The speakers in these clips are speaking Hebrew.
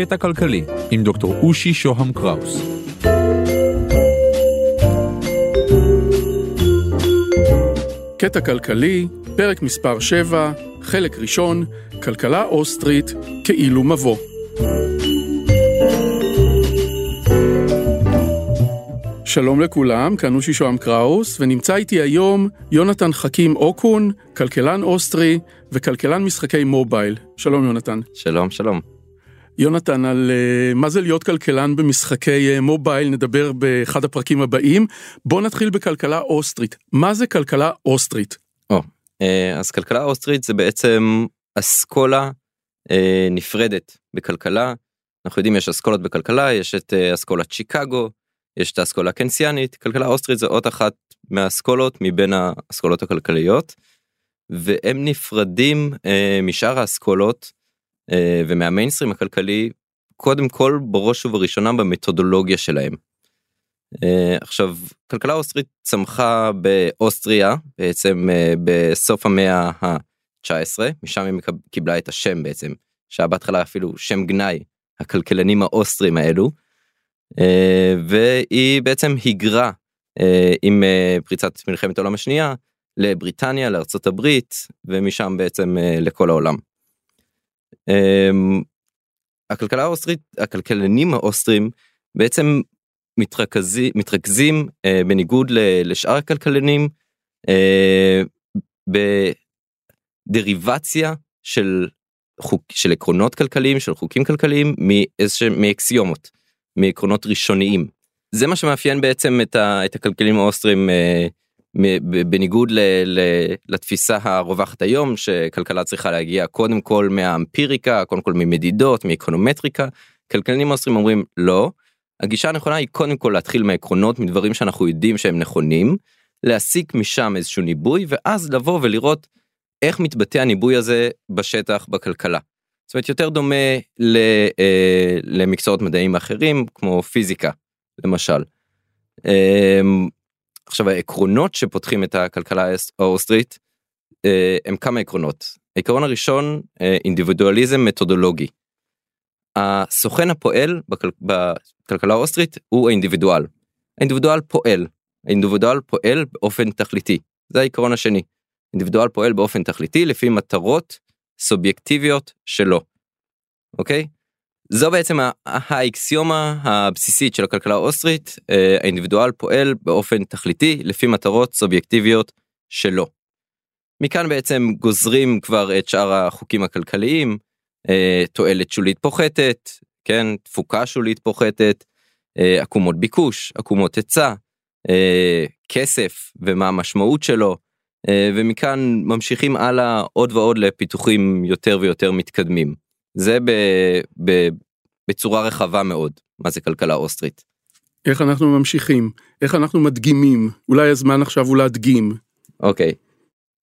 קטע כלכלי עם דוקטור אושי שוהם קראוס. קטע כלכלי, פרק מספר 7, חלק ראשון, כלכלה אוסטרית, כאילו מבוא. שלום לכולם, כאן אושי שוהם קראוס, ונמצא איתי היום יונתן חכים אוקון, כלכלן אוסטרי וכלכלן משחקי מובייל. שלום יונתן. שלום, שלום. יונתן, על uh, מה זה להיות כלכלן במשחקי uh, מובייל נדבר באחד הפרקים הבאים. בוא נתחיל בכלכלה אוסטרית. מה זה כלכלה אוסטרית? או, uh, אז כלכלה אוסטרית זה בעצם אסכולה נפרדת בכלכלה. אנחנו יודעים יש אסכולות בכלכלה, יש את אסכולת שיקגו, יש את האסכולה הקנסיאנית, כלכלה אוסטרית זה עוד אחת מהאסכולות מבין האסכולות הכלכליות. והם נפרדים משאר האסכולות ומהמיינסטרים הכלכלי קודם כל בראש ובראשונה במתודולוגיה שלהם. Uh, עכשיו כלכלה אוסטרית צמחה באוסטריה בעצם uh, בסוף המאה ה-19 משם היא קיבלה את השם בעצם שהיה בהתחלה אפילו שם גנאי הכלכלנים האוסטרים האלו. והיא בעצם היגרה עם פריצת מלחמת העולם השנייה לבריטניה, לארצות הברית, ומשם בעצם לכל העולם. Um, הכלכלה האוסטרית, הכלכלנים האוסטרים בעצם מתרכזים, מתרכזים uh, בניגוד לשאר הכלכלנים uh, בדריבציה של, חוק, של עקרונות כלכליים, של חוקים כלכליים, מאקסיומות, מעקרונות ראשוניים. זה מה שמאפיין בעצם את, ה, את הכלכלים האוסטרים uh, בניגוד ל, ל, לתפיסה הרווחת היום שכלכלה צריכה להגיע קודם כל מהאמפיריקה קודם כל ממדידות מאקונומטריקה כלכלנים אוסטרים אומרים לא הגישה הנכונה היא קודם כל להתחיל מהעקרונות מדברים שאנחנו יודעים שהם נכונים להסיק משם איזשהו ניבוי ואז לבוא ולראות איך מתבטא הניבוי הזה בשטח בכלכלה. זאת אומרת יותר דומה ל, אה, למקצועות מדעיים אחרים כמו פיזיקה למשל. עכשיו העקרונות שפותחים את הכלכלה האוסטרית אה, הם כמה עקרונות. העקרון הראשון אה, אינדיבידואליזם מתודולוגי. הסוכן הפועל בכל, בכלכלה האוסטרית הוא האינדיבידואל. האינדיבידואל פועל. האינדיבידואל פועל באופן תכליתי. זה העיקרון השני. אינדיבידואל פועל באופן תכליתי לפי מטרות סובייקטיביות שלו. אוקיי? זו בעצם האקסיומה הבסיסית של הכלכלה האוסטרית, אה, האינדיבידואל פועל באופן תכליתי לפי מטרות סובייקטיביות שלו. מכאן בעצם גוזרים כבר את שאר החוקים הכלכליים, אה, תועלת שולית פוחתת, כן, תפוקה שולית פוחתת, אה, עקומות ביקוש, עקומות היצע, כסף ומה המשמעות שלו, ומכאן ממשיכים הלאה עוד ועוד לפיתוחים יותר ויותר מתקדמים. זה ב, ב, בצורה רחבה מאוד מה זה כלכלה אוסטרית. איך אנחנו ממשיכים איך אנחנו מדגימים אולי הזמן עכשיו הוא להדגים. אוקיי.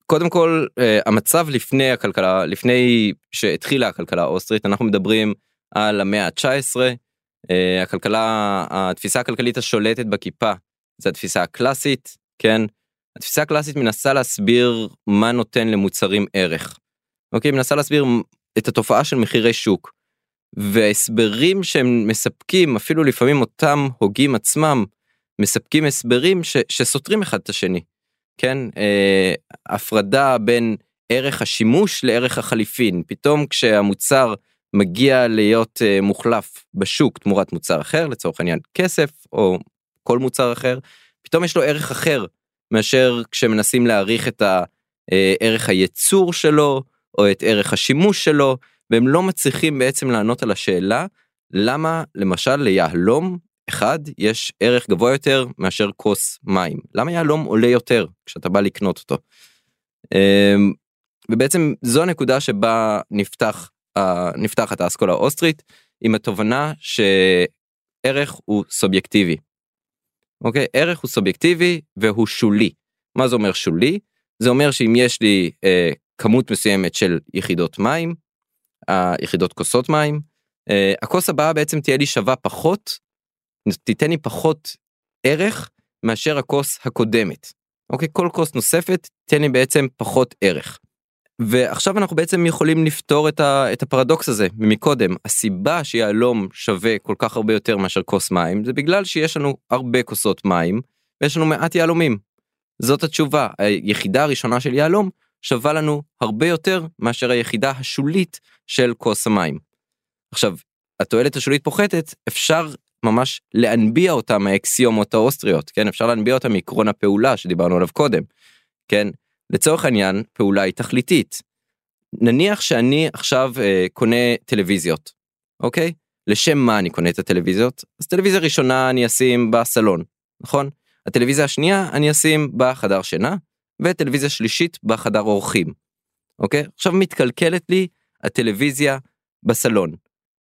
קודם כל uh, המצב לפני הכלכלה לפני שהתחילה הכלכלה האוסטרית אנחנו מדברים על המאה ה-19 uh, הכלכלה התפיסה הכלכלית השולטת בכיפה זה התפיסה הקלאסית כן התפיסה הקלאסית מנסה להסביר מה נותן למוצרים ערך. אוקיי מנסה להסביר את התופעה של מחירי שוק. והסברים שהם מספקים אפילו לפעמים אותם הוגים עצמם מספקים הסברים ש, שסותרים אחד את השני. כן אה, הפרדה בין ערך השימוש לערך החליפין פתאום כשהמוצר מגיע להיות אה, מוחלף בשוק תמורת מוצר אחר לצורך העניין כסף או כל מוצר אחר פתאום יש לו ערך אחר מאשר כשמנסים להעריך את הערך אה, הייצור שלו או את ערך השימוש שלו, והם לא מצליחים בעצם לענות על השאלה למה למשל ליהלום אחד יש ערך גבוה יותר מאשר כוס מים. למה יהלום עולה יותר כשאתה בא לקנות אותו. אמ, ובעצם זו הנקודה שבה נפתח, נפתחת האסכולה האוסטרית עם התובנה שערך הוא סובייקטיבי. אוקיי? ערך הוא סובייקטיבי והוא שולי. מה זה אומר שולי? זה אומר שאם יש לי אה, כמות מסוימת של יחידות מים, יחידות כוסות מים, אה, הכוס הבאה בעצם תהיה לי שווה פחות, תיתן לי פחות ערך מאשר הכוס הקודמת. אוקיי, כל כוס נוספת תן לי בעצם פחות ערך. ועכשיו אנחנו בעצם יכולים לפתור את, ה, את הפרדוקס הזה מקודם הסיבה שיהלום שווה כל כך הרבה יותר מאשר כוס מים זה בגלל שיש לנו הרבה כוסות מים ויש לנו מעט יהלומים. זאת התשובה היחידה הראשונה של יהלום שווה לנו הרבה יותר מאשר היחידה השולית של כוס המים. עכשיו התועלת השולית פוחתת אפשר ממש להנביע אותה מהאקסיומות האוסטריות כן אפשר להנביע אותה מעקרון הפעולה שדיברנו עליו קודם. כן לצורך העניין פעולה היא תכליתית. נניח שאני עכשיו אה, קונה טלוויזיות אוקיי לשם מה אני קונה את הטלוויזיות אז טלוויזיה ראשונה אני אשים בסלון נכון הטלוויזיה השנייה אני אשים בחדר שינה וטלוויזיה שלישית בחדר אורחים. אוקיי? עכשיו מתקלקלת לי הטלוויזיה בסלון.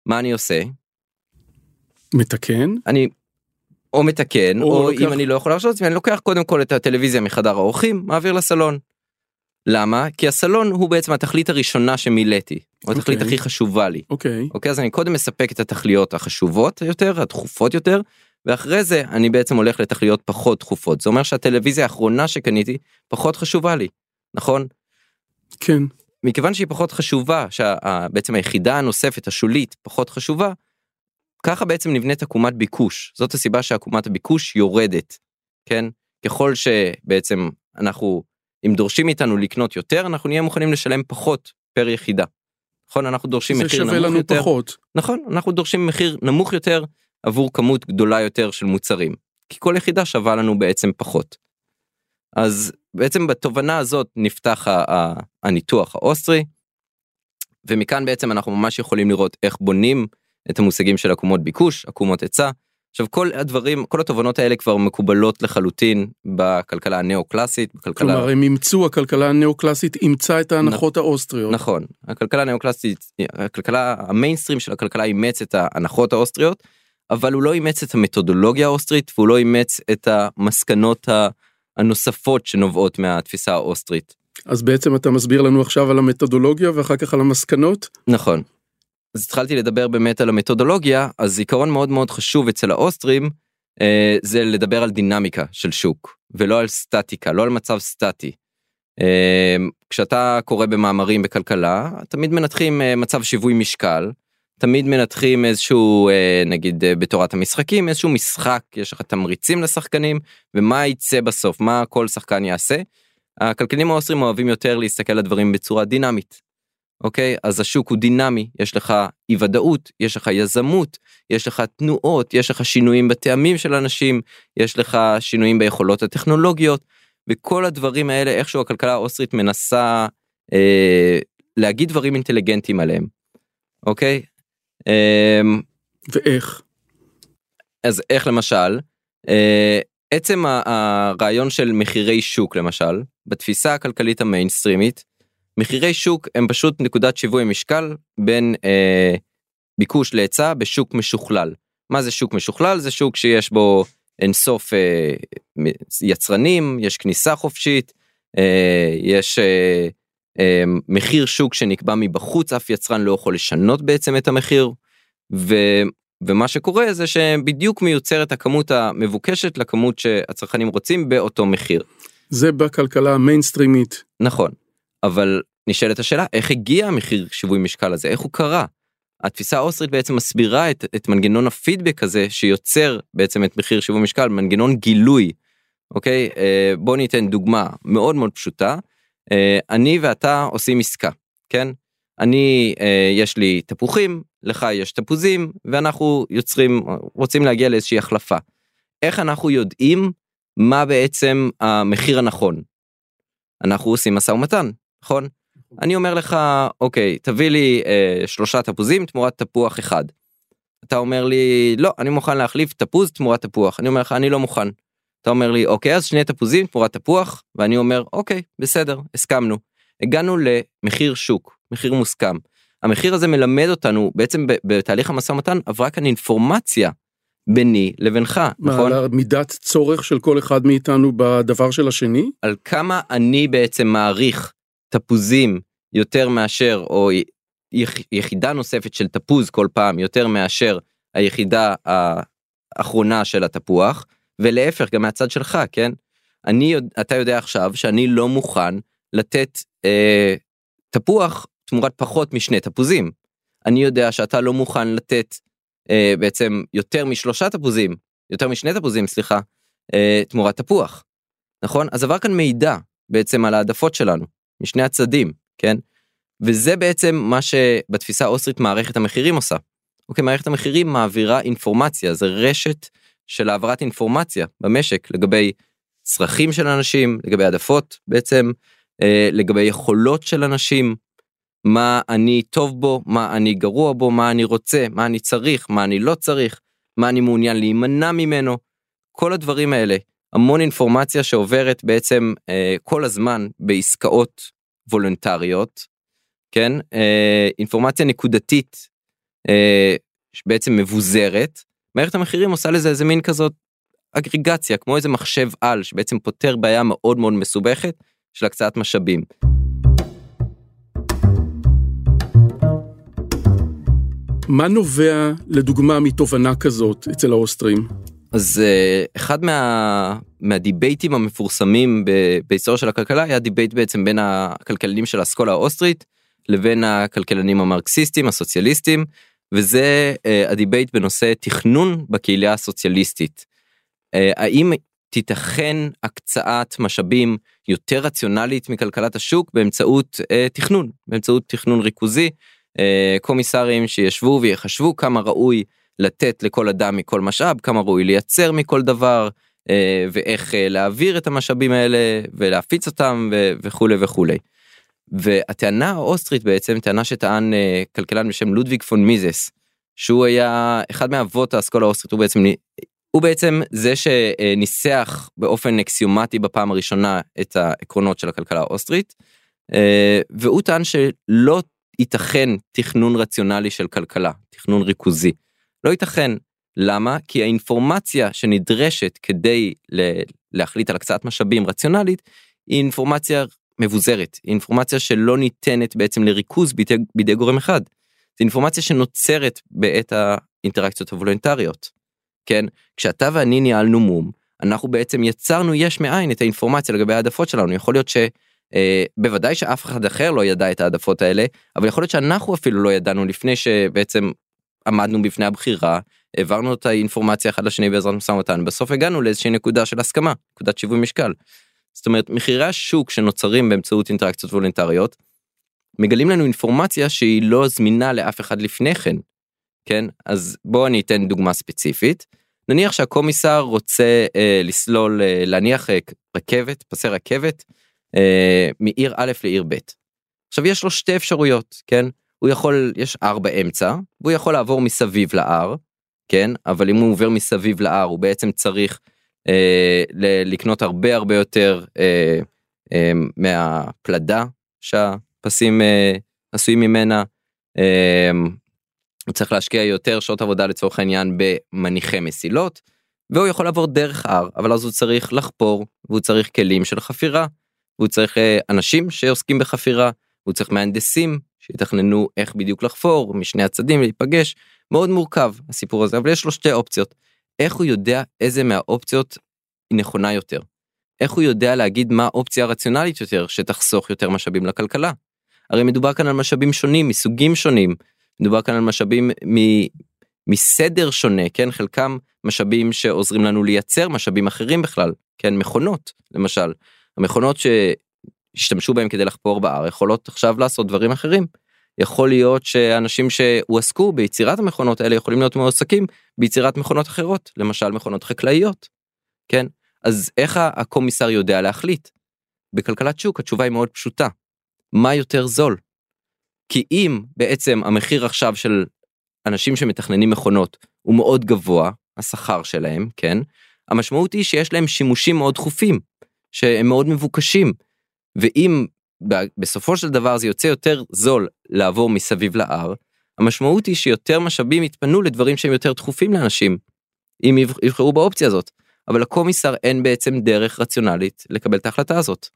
מה אני עושה? מתקן? אני או מתקן או או, לוקח- אם אני לא יכול להרשות לעצמי אני לוקח קודם כל את הטלוויזיה מחדר האורחים מעביר לסלון. למה? כי הסלון הוא בעצם התכלית הראשונה שמילאתי או התכלית אוקיי. הכי חשובה לי. אוקיי. אוקיי? אז אני קודם מספק את התכליות החשובות יותר הדחופות יותר ואחרי זה אני בעצם הולך לתכליות פחות דחופות. זה אומר שהטלוויזיה האחרונה שקניתי פחות חשובה לי נכון? כן. מכיוון שהיא פחות חשובה שבעצם היחידה הנוספת השולית פחות חשובה. ככה בעצם נבנית עקומת ביקוש. זאת הסיבה שעקומת הביקוש יורדת כן? ככל שבעצם אנחנו אם דורשים מאיתנו לקנות יותר אנחנו נהיה מוכנים לשלם פחות פר יחידה. נכון? אנחנו דורשים זה מחיר שווה נמוך לנו יותר. פחות. נכון? אנחנו דורשים מחיר נמוך יותר עבור כמות גדולה יותר של מוצרים כי כל יחידה שווה לנו בעצם פחות. אז בעצם בתובנה הזאת נפתח הניתוח האוסטרי. ומכאן בעצם אנחנו ממש יכולים לראות איך בונים את המושגים של עקומות ביקוש עקומות היצע. עכשיו כל הדברים כל התובנות האלה כבר מקובלות לחלוטין בכלכלה הנאו-קלאסית בכלכלה כלומר הם אימצו הכלכלה הנאו-קלאסית אימצה את ההנחות האוסטריות נכון הכלכלה הנאו-קלאסית הכלכלה המיינסטרים של הכלכלה אימץ את ההנחות האוסטריות אבל הוא לא אימץ את המתודולוגיה האוסטרית והוא לא אימץ את המסקנות הנוספות שנובעות מהתפיסה האוסטרית. אז בעצם אתה מסביר לנו עכשיו על המתודולוגיה ואחר כך על המסקנות נכון. אז התחלתי לדבר באמת על המתודולוגיה אז עיקרון מאוד מאוד חשוב אצל האוסטרים אה, זה לדבר על דינמיקה של שוק ולא על סטטיקה לא על מצב סטטי. אה, כשאתה קורא במאמרים בכלכלה תמיד מנתחים אה, מצב שיווי משקל תמיד מנתחים איזשהו אה, נגיד אה, בתורת המשחקים איזשהו משחק יש לך תמריצים לשחקנים ומה יצא בסוף מה כל שחקן יעשה. הכלכלנים האוסטרים אוהבים יותר להסתכל על הדברים בצורה דינמית. אוקיי אז השוק הוא דינמי יש לך אי ודאות יש לך יזמות יש לך תנועות יש לך שינויים בטעמים של אנשים יש לך שינויים ביכולות הטכנולוגיות וכל הדברים האלה איכשהו הכלכלה האוסטרית מנסה אה, להגיד דברים אינטליגנטיים עליהם. אוקיי ואיך אז איך למשל אה, עצם הרעיון של מחירי שוק למשל בתפיסה הכלכלית המיינסטרימית מחירי שוק הם פשוט נקודת שיווי משקל בין אה, ביקוש להיצע בשוק משוכלל. מה זה שוק משוכלל? זה שוק שיש בו אינסוף אה, יצרנים, יש כניסה חופשית, אה, יש אה, מחיר שוק שנקבע מבחוץ, אף יצרן לא יכול לשנות בעצם את המחיר. ו, ומה שקורה זה שבדיוק מיוצרת הכמות המבוקשת לכמות שהצרכנים רוצים באותו מחיר. זה בכלכלה המיינסטרימית נכון, אבל נשאלת השאלה איך הגיע המחיר שיווי משקל הזה, איך הוא קרה? התפיסה האוסטרית בעצם מסבירה את, את מנגנון הפידבק הזה שיוצר בעצם את מחיר שיווי משקל, מנגנון גילוי. אוקיי, אה, בוא ניתן דוגמה מאוד מאוד פשוטה. אה, אני ואתה עושים עסקה, כן? אני, אה, יש לי תפוחים, לך יש תפוזים, ואנחנו יוצרים, רוצים להגיע לאיזושהי החלפה. איך אנחנו יודעים מה בעצם המחיר הנכון? אנחנו עושים משא ומתן, נכון? אני אומר לך, אוקיי, תביא לי אה, שלושה תפוזים תמורת תפוח אחד. אתה אומר לי, לא, אני מוכן להחליף תפוז תמורת תפוח. אני אומר לך, אני לא מוכן. אתה אומר לי, אוקיי, אז שני תפוזים תמורת תפוח, ואני אומר, אוקיי, בסדר, הסכמנו. הגענו למחיר שוק, מחיר מוסכם. המחיר הזה מלמד אותנו, בעצם בתהליך המשא ומתן עברה כאן אינפורמציה ביני לבינך, מה, נכון? על מידת צורך של כל אחד מאיתנו בדבר של השני על כמה אני בעצם מעריך תפוזים יותר מאשר או יח- יחידה נוספת של תפוז כל פעם יותר מאשר היחידה האחרונה של התפוח ולהפך גם מהצד שלך כן אני אתה יודע עכשיו שאני לא מוכן לתת אה, תפוח תמורת פחות משני תפוזים. אני יודע שאתה לא מוכן לתת אה, בעצם יותר משלושה תפוזים, יותר משני תפוזים, סליחה, אה, תמורת תפוח. נכון? אז עבר כאן מידע בעצם על העדפות שלנו, משני הצדדים, כן? וזה בעצם מה שבתפיסה האוסטרית מערכת המחירים עושה. אוקיי, מערכת המחירים מעבירה אינפורמציה, זה רשת של העברת אינפורמציה במשק לגבי צרכים של אנשים, לגבי העדפות בעצם, אה, לגבי יכולות של אנשים, מה אני טוב בו, מה אני גרוע בו, מה אני רוצה, מה אני צריך, מה אני לא צריך, מה אני מעוניין להימנע ממנו, כל הדברים האלה, המון אינפורמציה שעוברת בעצם אה, כל הזמן בעסקאות וולונטריות, כן, אה, אינפורמציה נקודתית שבעצם מבוזרת, מערכת המחירים עושה לזה איזה מין כזאת אגריגציה, כמו איזה מחשב על שבעצם פותר בעיה מאוד מאוד מסובכת של הקצאת משאבים. מה נובע, לדוגמה, מתובנה כזאת אצל האוסטרים? אז אה, אחד מה, מהדיבייטים המפורסמים בהיסטוריה של הכלכלה היה debate בעצם בין הכלכלנים של האסכולה האוסטרית לבין הכלכלנים המרקסיסטים הסוציאליסטים וזה אה, ה debate בנושא תכנון בקהילה הסוציאליסטית. אה, האם תיתכן הקצאת משאבים יותר רציונלית מכלכלת השוק באמצעות אה, תכנון באמצעות תכנון ריכוזי אה, קומיסרים שישבו ויחשבו כמה ראוי לתת לכל אדם מכל משאב, כמה ראוי לייצר מכל דבר, אה, ואיך אה, להעביר את המשאבים האלה ולהפיץ אותם וכולי וכולי. והטענה האוסטרית בעצם, טענה שטען כלכלן בשם לודוויג פון מיזס, שהוא היה אחד מאבות האסכולה האוסטרית, הוא בעצם, הוא בעצם זה שניסח באופן אקסיומטי בפעם הראשונה את העקרונות של הכלכלה האוסטרית, והוא טען שלא ייתכן תכנון רציונלי של כלכלה, תכנון ריכוזי. לא ייתכן. למה? כי האינפורמציה שנדרשת כדי להחליט על הקצאת משאבים רציונלית היא אינפורמציה מבוזרת, היא אינפורמציה שלא ניתנת בעצם לריכוז בידי, בידי גורם אחד. זו אינפורמציה שנוצרת בעת האינטראקציות הוולונטריות. כן, כשאתה ואני ניהלנו מום, אנחנו בעצם יצרנו יש מאין את האינפורמציה לגבי העדפות שלנו. יכול להיות ש... אה, שאף אחד אחר לא ידע את העדפות האלה, אבל יכול להיות שאנחנו אפילו לא ידענו לפני שבעצם עמדנו בפני הבחירה, העברנו את האינפורמציה אחד לשני בעזרת משא ומתן, בסוף הגענו לאיזושהי נקודה של הסכמה, נקודת שיווי משקל. זאת אומרת, מחירי השוק שנוצרים באמצעות אינטראקציות וולונטריות, מגלים לנו אינפורמציה שהיא לא זמינה לאף אחד לפני כן, כן? אז בואו אני אתן דוגמה ספציפית. נניח שהקומיסר רוצה אה, לסלול, אה, להניח אה, רכבת, פסי רכבת, אה, מעיר א' לעיר ב'. עכשיו יש לו שתי אפשרויות, כן? הוא יכול, יש R באמצע, והוא יכול לעבור מסביב ל-R, כן? אבל אם הוא עובר מסביב ל-R הוא בעצם צריך לקנות הרבה הרבה יותר אה, אה, מהפלדה שהפסים אה, עשויים ממנה. אה, הוא צריך להשקיע יותר שעות עבודה לצורך העניין במניחי מסילות, והוא יכול לעבור דרך R, אבל אז הוא צריך לחפור, והוא צריך כלים של חפירה. והוא צריך אה, אנשים שעוסקים בחפירה, הוא צריך מהנדסים שיתכננו איך בדיוק לחפור משני הצדדים להיפגש, מאוד מורכב הסיפור הזה, אבל יש לו שתי אופציות. איך הוא יודע איזה מהאופציות היא נכונה יותר? איך הוא יודע להגיד מה האופציה הרציונלית יותר שתחסוך יותר משאבים לכלכלה? הרי מדובר כאן על משאבים שונים מסוגים שונים, מדובר כאן על משאבים מ... מסדר שונה, כן? חלקם משאבים שעוזרים לנו לייצר משאבים אחרים בכלל, כן? מכונות, למשל. המכונות שהשתמשו בהם כדי לחפור בהר יכולות עכשיו לעשות דברים אחרים. יכול להיות שאנשים שהועסקו ביצירת המכונות האלה יכולים להיות מועסקים ביצירת מכונות אחרות, למשל מכונות חקלאיות. כן? אז איך הקומיסר יודע להחליט? בכלכלת שוק התשובה היא מאוד פשוטה. מה יותר זול? כי אם בעצם המחיר עכשיו של אנשים שמתכננים מכונות הוא מאוד גבוה, השכר שלהם, כן? המשמעות היא שיש להם שימושים מאוד דחופים. שהם מאוד מבוקשים. ואם בסופו של דבר זה יוצא יותר זול לעבור מסביב להר, המשמעות היא שיותר משאבים יתפנו לדברים שהם יותר דחופים לאנשים, אם יבחרו באופציה הזאת. אבל לקומיסר אין בעצם דרך רציונלית לקבל את ההחלטה הזאת.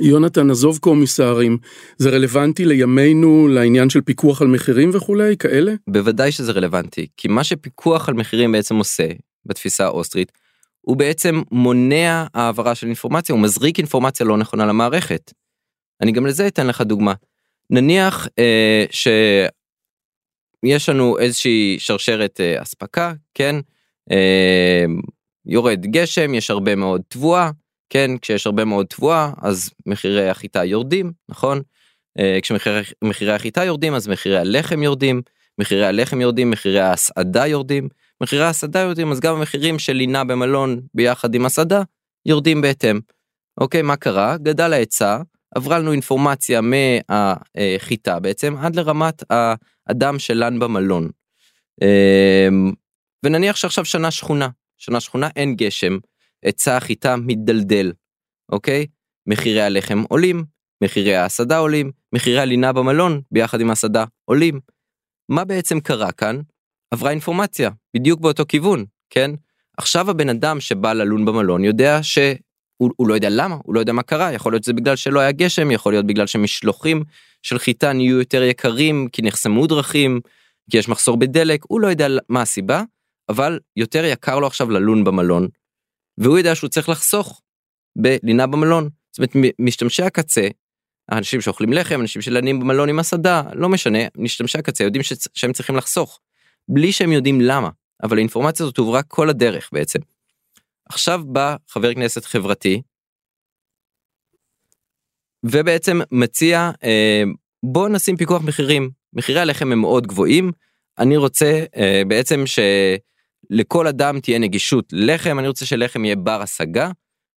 יונתן, עזוב קומיסרים, זה רלוונטי לימינו לעניין של פיקוח על מחירים וכולי, כאלה? בוודאי שזה רלוונטי, כי מה שפיקוח על מחירים בעצם עושה, בתפיסה האוסטרית, הוא בעצם מונע העברה של אינפורמציה, הוא מזריק אינפורמציה לא נכונה למערכת. אני גם לזה אתן לך דוגמה. נניח אה, שיש לנו איזושהי שרשרת אה, אספקה, כן? אה, יורד גשם, יש הרבה מאוד תבואה, כן? כשיש הרבה מאוד תבואה אז מחירי החיטה יורדים, נכון? אה, כשמחירי החיטה יורדים אז מחירי הלחם יורדים, מחירי הלחם יורדים, מחירי ההסעדה יורדים, מחירי ההסעדה יורדים אז גם המחירים של לינה במלון ביחד עם הסעדה יורדים בהתאם. אוקיי, מה קרה? גדל ההיצע, עברה לנו אינפורמציה מהחיטה בעצם עד לרמת האדם שלן במלון. אמ, ונניח שעכשיו שנה שכונה, שנה שכונה אין גשם, היצע החיטה מתדלדל, אוקיי? מחירי הלחם עולים, מחירי ההסעדה עולים, מחירי הלינה במלון ביחד עם ההסעדה עולים. מה בעצם קרה כאן? עברה אינפורמציה, בדיוק באותו כיוון, כן? עכשיו הבן אדם שבא ללון במלון יודע שהוא הוא לא יודע למה, הוא לא יודע מה קרה, יכול להיות שזה בגלל שלא היה גשם, יכול להיות בגלל שמשלוחים של חיטה נהיו יותר יקרים, כי נחסמו דרכים, כי יש מחסור בדלק, הוא לא יודע מה הסיבה, אבל יותר יקר לו עכשיו ללון במלון, והוא יודע שהוא צריך לחסוך בלינה במלון. זאת אומרת, משתמשי הקצה, האנשים שאוכלים לחם, אנשים שלנים במלון עם הסעדה, לא משנה, משתמשי הקצה יודעים ש... שהם צריכים לחסוך, בלי שהם יודעים למה. אבל האינפורמציה הזאת הועברה כל הדרך בעצם. עכשיו בא חבר כנסת חברתי ובעצם מציע אה, בוא נשים פיקוח מחירים מחירי הלחם הם מאוד גבוהים אני רוצה אה, בעצם שלכל אדם תהיה נגישות לחם אני רוצה שלחם יהיה בר השגה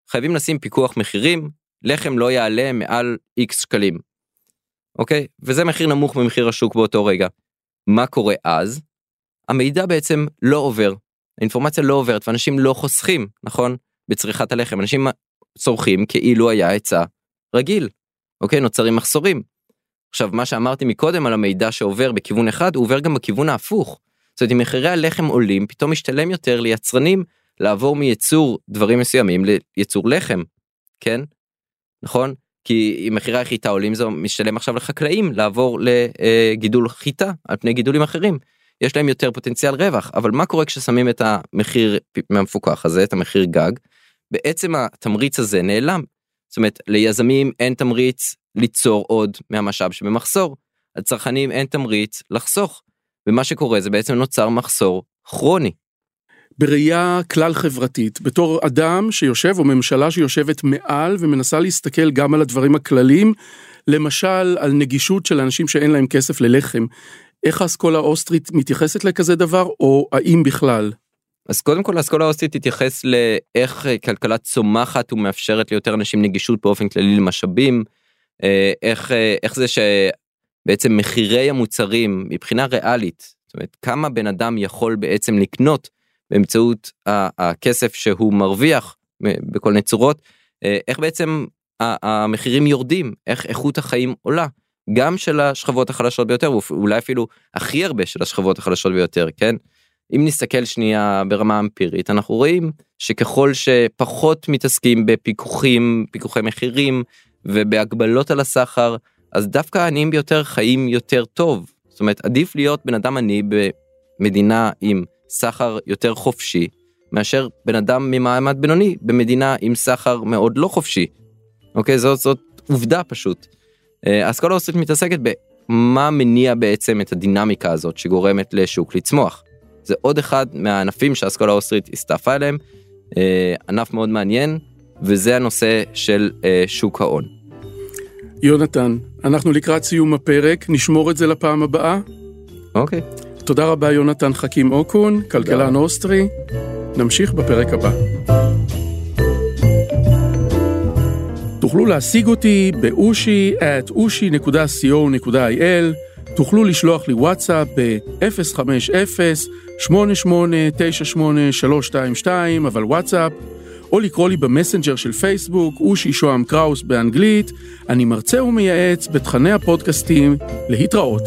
חייבים לשים פיקוח מחירים לחם לא יעלה מעל איקס שקלים. אוקיי וזה מחיר נמוך ממחיר השוק באותו רגע. מה קורה אז? המידע בעצם לא עובר, האינפורמציה לא עוברת ואנשים לא חוסכים, נכון? בצריכת הלחם, אנשים צורכים כאילו היה היצע רגיל, אוקיי? נוצרים מחסורים. עכשיו, מה שאמרתי מקודם על המידע שעובר בכיוון אחד, הוא עובר גם בכיוון ההפוך. זאת אומרת, אם מחירי הלחם עולים, פתאום משתלם יותר ליצרנים לעבור מייצור דברים מסוימים לייצור לחם, כן? נכון? כי אם מחירי החיטה עולים זה משתלם עכשיו לחקלאים לעבור לגידול חיטה על פני גידולים אחרים. יש להם יותר פוטנציאל רווח אבל מה קורה כששמים את המחיר מהמפוקח הזה את המחיר גג בעצם התמריץ הזה נעלם. זאת אומרת ליזמים אין תמריץ ליצור עוד מהמשאב שבמחסור לצרכנים אין תמריץ לחסוך ומה שקורה זה בעצם נוצר מחסור כרוני. בראייה כלל חברתית בתור אדם שיושב או ממשלה שיושבת מעל ומנסה להסתכל גם על הדברים הכלליים למשל על נגישות של אנשים שאין להם כסף ללחם איך האסכולה האוסטרית מתייחסת לכזה דבר, או האם בכלל? אז קודם כל האסכולה האוסטרית תתייחס לאיך כלכלה צומחת ומאפשרת ליותר אנשים נגישות באופן כללי למשאבים, אה, איך, אה, איך זה שבעצם מחירי המוצרים מבחינה ריאלית, זאת אומרת כמה בן אדם יכול בעצם לקנות באמצעות הכסף שהוא מרוויח בכל מיני צורות, אה, איך בעצם המחירים יורדים, איך איכות החיים עולה. גם של השכבות החלשות ביותר ואולי אפילו הכי הרבה של השכבות החלשות ביותר כן. אם נסתכל שנייה ברמה אמפירית אנחנו רואים שככל שפחות מתעסקים בפיקוחים פיקוחי מחירים ובהגבלות על הסחר אז דווקא העניים ביותר חיים יותר טוב זאת אומרת עדיף להיות בן אדם עני במדינה עם סחר יותר חופשי מאשר בן אדם ממעמד בינוני במדינה עם סחר מאוד לא חופשי. אוקיי זאת זאת עובדה פשוט. האסכולה האוסטרית מתעסקת במה מניע בעצם את הדינמיקה הזאת שגורמת לשוק לצמוח. זה עוד אחד מהענפים שהאסכולה האוסטרית הסתעפה עליהם, אה, ענף מאוד מעניין, וזה הנושא של אה, שוק ההון. יונתן, אנחנו לקראת סיום הפרק, נשמור את זה לפעם הבאה. אוקיי. תודה רבה יונתן חכים אוקון, כלכלן אוסטרי. נמשיך בפרק הבא. תוכלו להשיג אותי באושי at אושי.co.il, תוכלו לשלוח לי וואטסאפ ב-050-8898-322, אבל וואטסאפ, או לקרוא לי במסנג'ר של פייסבוק, אושי שוהם קראוס באנגלית, אני מרצה ומייעץ בתכני הפודקאסטים, להתראות.